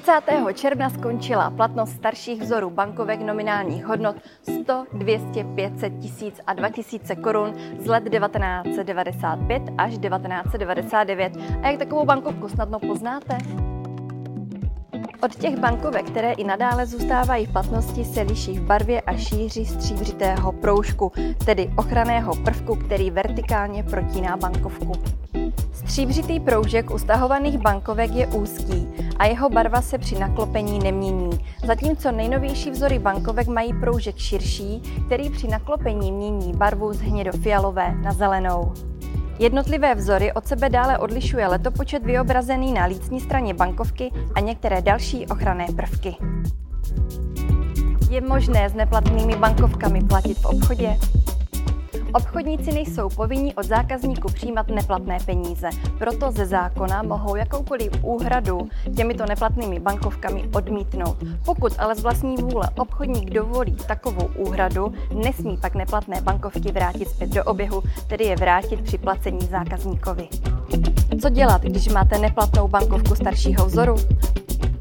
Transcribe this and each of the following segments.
30. června skončila platnost starších vzorů bankovek nominálních hodnot 100, 200, 500 tisíc a 2000 korun z let 1995 až 1999. A jak takovou bankovku snadno poznáte? Od těch bankovek, které i nadále zůstávají v platnosti, se liší v barvě a šíři stříbřitého proužku, tedy ochranného prvku, který vertikálně protíná bankovku. Stříbřitý proužek u stahovaných bankovek je úzký a jeho barva se při naklopení nemění, zatímco nejnovější vzory bankovek mají proužek širší, který při naklopení mění barvu z hnědofialové na zelenou. Jednotlivé vzory od sebe dále odlišuje letopočet vyobrazený na lícní straně bankovky a některé další ochranné prvky. Je možné s neplatnými bankovkami platit v obchodě? Obchodníci nejsou povinni od zákazníků přijímat neplatné peníze, proto ze zákona mohou jakoukoliv úhradu těmito neplatnými bankovkami odmítnout. Pokud ale z vlastní vůle obchodník dovolí takovou úhradu, nesmí pak neplatné bankovky vrátit zpět do oběhu, tedy je vrátit při placení zákazníkovi. Co dělat, když máte neplatnou bankovku staršího vzoru?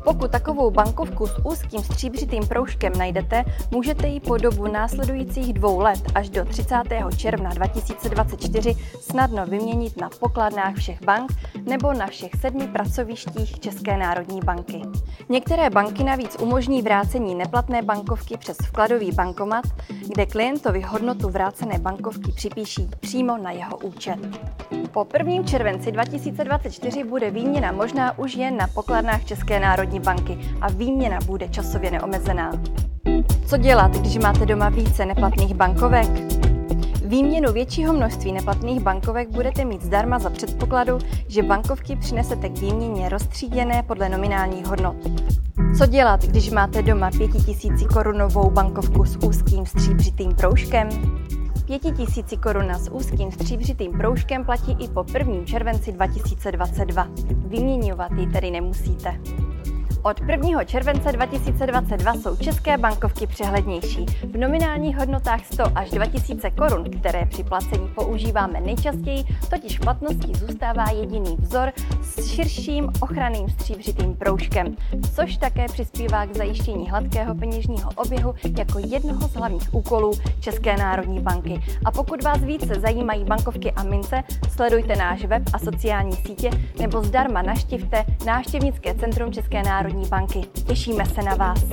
Pokud takovou bankovku s úzkým stříbřitým proužkem najdete, můžete ji po dobu následujících dvou let až do 30. června 2024 snadno vyměnit na pokladnách všech bank nebo na všech sedmi pracovištích České národní banky. Některé banky navíc umožní vrácení neplatné bankovky přes vkladový bankomat, kde klientovi hodnotu vrácené bankovky připíší přímo na jeho účet. Po 1. červenci 2024 bude výměna možná už jen na pokladnách České národní banky a výměna bude časově neomezená. Co dělat, když máte doma více neplatných bankovek? Výměnu většího množství neplatných bankovek budete mít zdarma za předpokladu, že bankovky přinesete k výměně rozstříděné podle nominálních hodnot. Co dělat, když máte doma 5000 korunovou bankovku s úzkým stříbřitým proužkem? Pětitisíci koruna s úzkým stříbřitým proužkem platí i po 1. červenci 2022. Vyměňovat ji tedy nemusíte. Od 1. července 2022 jsou české bankovky přehlednější. V nominálních hodnotách 100 až 2000 korun, které při placení používáme nejčastěji, totiž v platnosti zůstává jediný vzor s širším ochranným stříbřitým proužkem, což také přispívá k zajištění hladkého peněžního oběhu jako jednoho z hlavních úkolů České národní banky. A pokud vás více zajímají bankovky a mince, sledujte náš web a sociální sítě nebo zdarma naštivte návštěvnické centrum České národní banky. Těšíme se na vás.